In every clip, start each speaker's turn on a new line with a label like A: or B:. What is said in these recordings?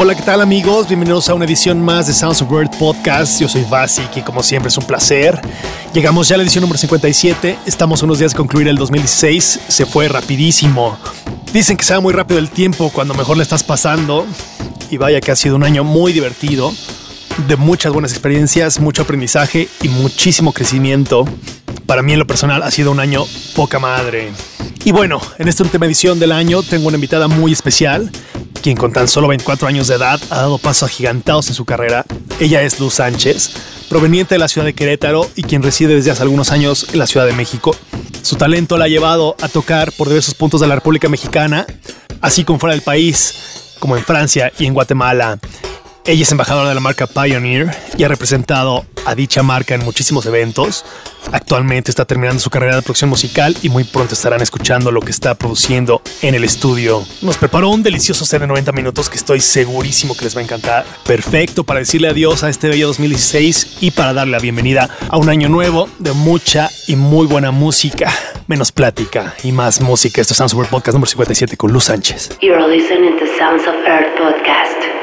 A: Hola, ¿qué tal amigos? Bienvenidos a una edición más de Sounds of Word Podcast. Yo soy Basic y como siempre es un placer. Llegamos ya a la edición número 57. Estamos unos días de concluir el 2016. Se fue rapidísimo. Dicen que se va muy rápido el tiempo cuando mejor le estás pasando. Y vaya que ha sido un año muy divertido. De muchas buenas experiencias, mucho aprendizaje y muchísimo crecimiento. Para mí en lo personal ha sido un año poca madre. Y bueno, en esta última edición del año tengo una invitada muy especial quien con tan solo 24 años de edad ha dado pasos agigantados en su carrera. Ella es Luz Sánchez, proveniente de la ciudad de Querétaro y quien reside desde hace algunos años en la Ciudad de México. Su talento la ha llevado a tocar por diversos puntos de la República Mexicana, así como fuera del país, como en Francia y en Guatemala. Ella es embajadora de la marca Pioneer y ha representado a dicha marca en muchísimos eventos. Actualmente está terminando su carrera de producción musical y muy pronto estarán escuchando lo que está produciendo en el estudio. Nos preparó un delicioso set de 90 minutos que estoy segurísimo que les va a encantar. Perfecto para decirle adiós a este bello 2016 y para darle la bienvenida a un año nuevo de mucha y muy buena música. Menos plática y más música. Esto es Sounds of Podcast número 57 con Luz Sánchez.
B: You're listening to Sounds of Earth podcast.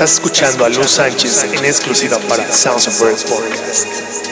A: Estás escuchando a Luz Sánchez en exclusiva para Sounds of Birds Podcast.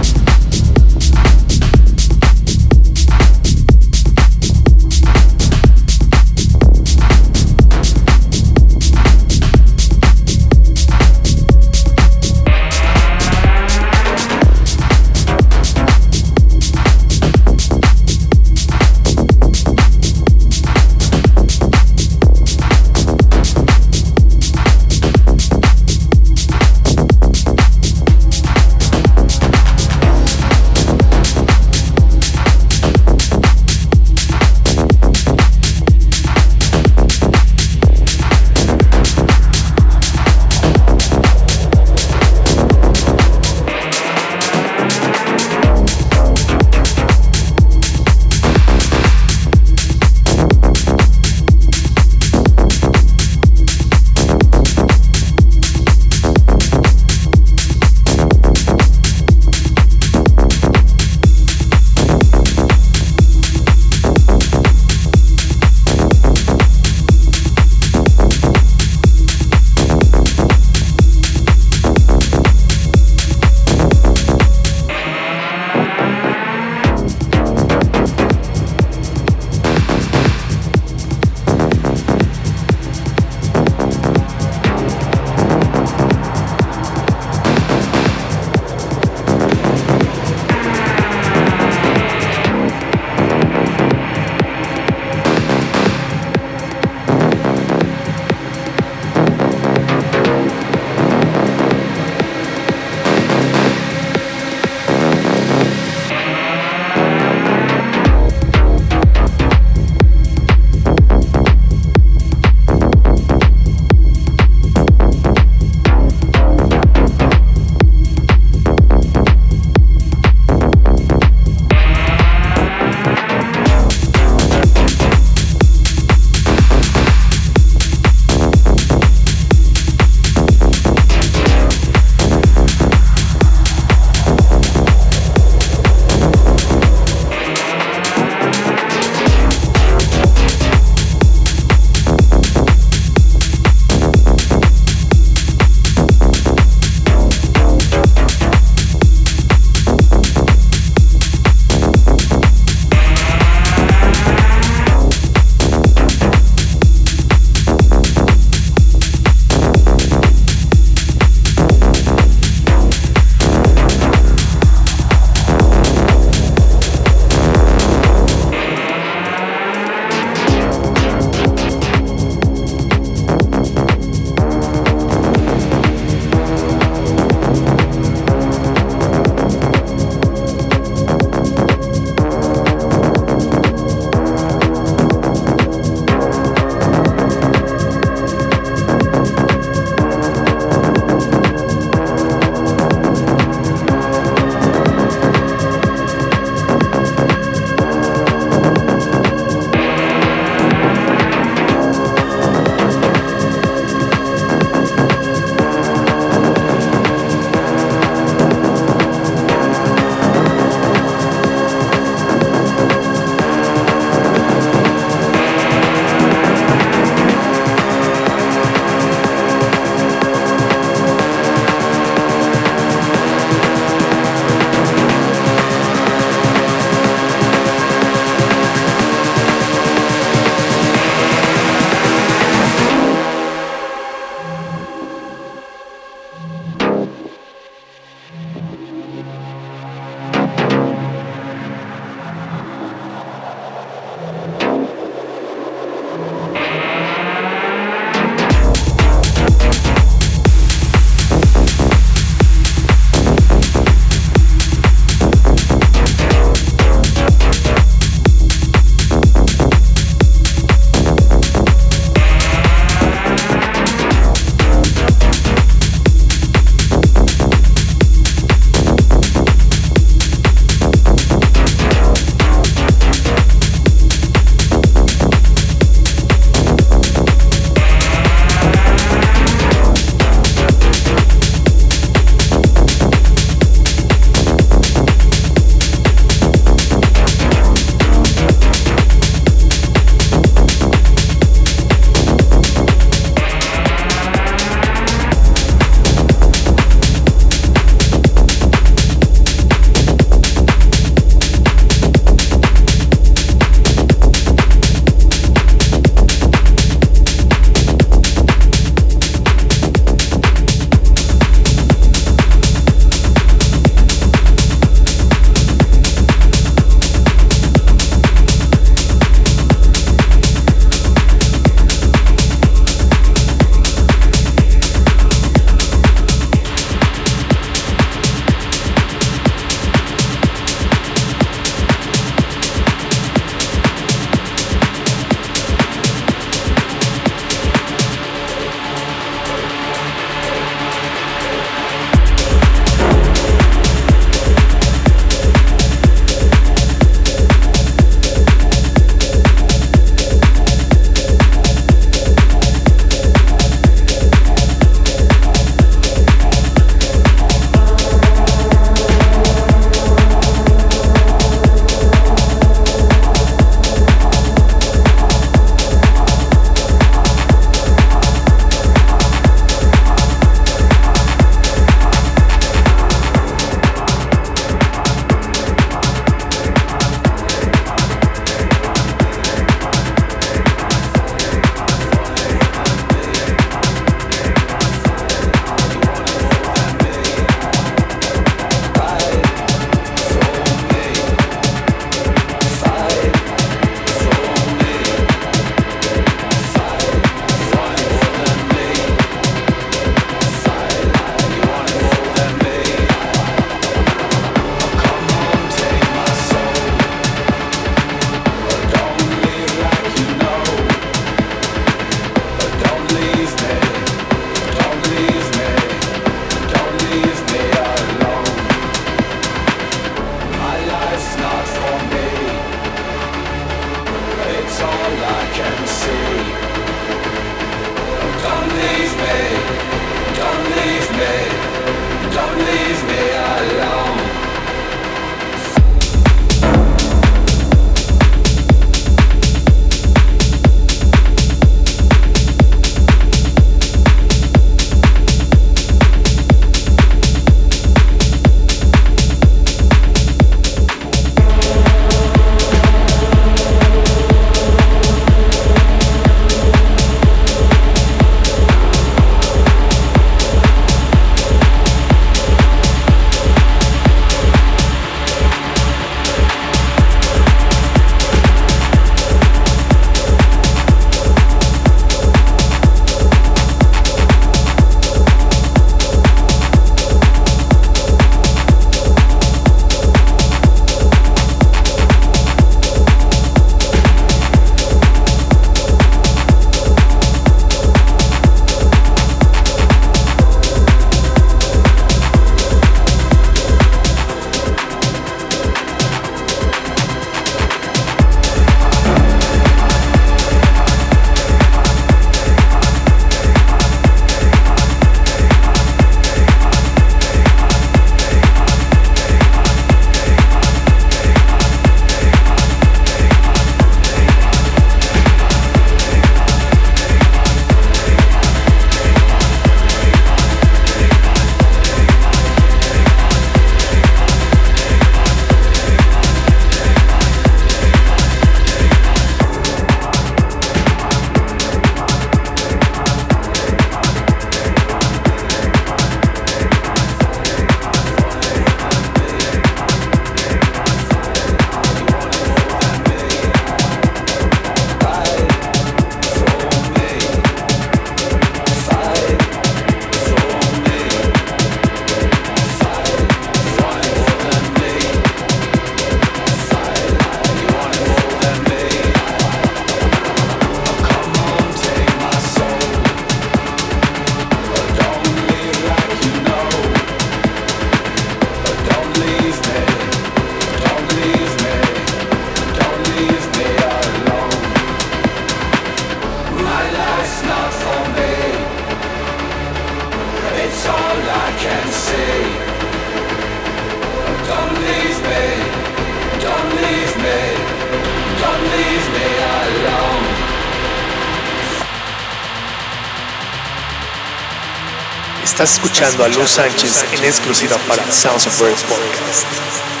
A: Estás escuchando a Luz Sánchez en exclusiva para Sounds of Birds Podcast.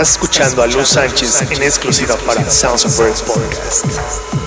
A: Estás escuchando a Luz Sánchez en exclusiva para Sounds of Birds Podcast.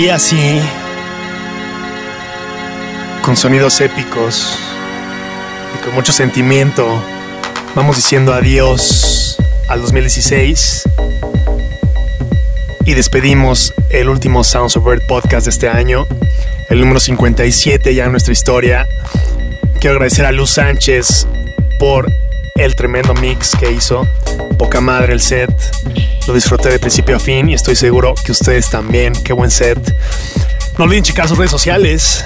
A: Y así, con sonidos épicos y con mucho sentimiento, vamos diciendo adiós al 2016 y despedimos el último Sounds of Earth podcast de este año, el número 57 ya en nuestra historia. Quiero agradecer a Luz Sánchez por el tremendo mix que hizo. Poca madre el set. Disfruté de principio a fin y estoy seguro que ustedes también. Qué buen set. No olviden checar sus redes sociales.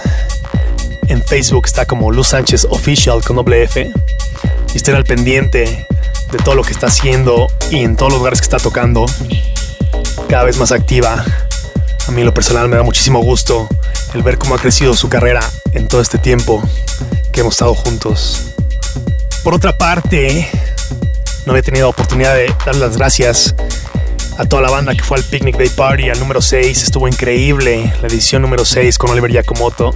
A: En Facebook está como Luz Sánchez Official con doble F. Y estén al pendiente de todo lo que está haciendo y en todos los lugares que está tocando. Cada vez más activa. A mí lo personal me da muchísimo gusto el ver cómo ha crecido su carrera en todo este tiempo que hemos estado juntos. Por otra parte, no había tenido oportunidad de dar las gracias a toda la banda que fue al Picnic Day Party, al número 6. Estuvo increíble la edición número 6 con Oliver Giacomoto.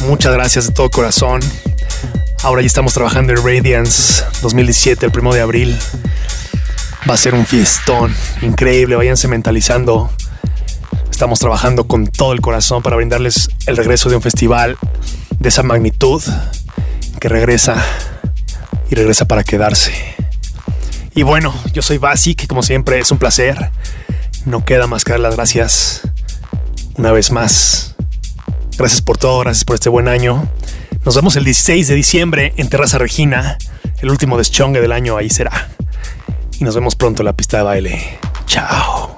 A: Muchas gracias de todo corazón. Ahora ya estamos trabajando en Radiance 2017, el 1 de abril. Va a ser un fiestón increíble. Váyanse mentalizando. Estamos trabajando con todo el corazón para brindarles el regreso de un festival de esa magnitud que regresa y regresa para quedarse. Y bueno, yo soy Basic, que como siempre es un placer. No queda más que dar las gracias una vez más. Gracias por todo, gracias por este buen año. Nos vemos el 16 de diciembre en Terraza Regina, el último deschongue del año, ahí será. Y nos vemos pronto en la pista de baile. Chao.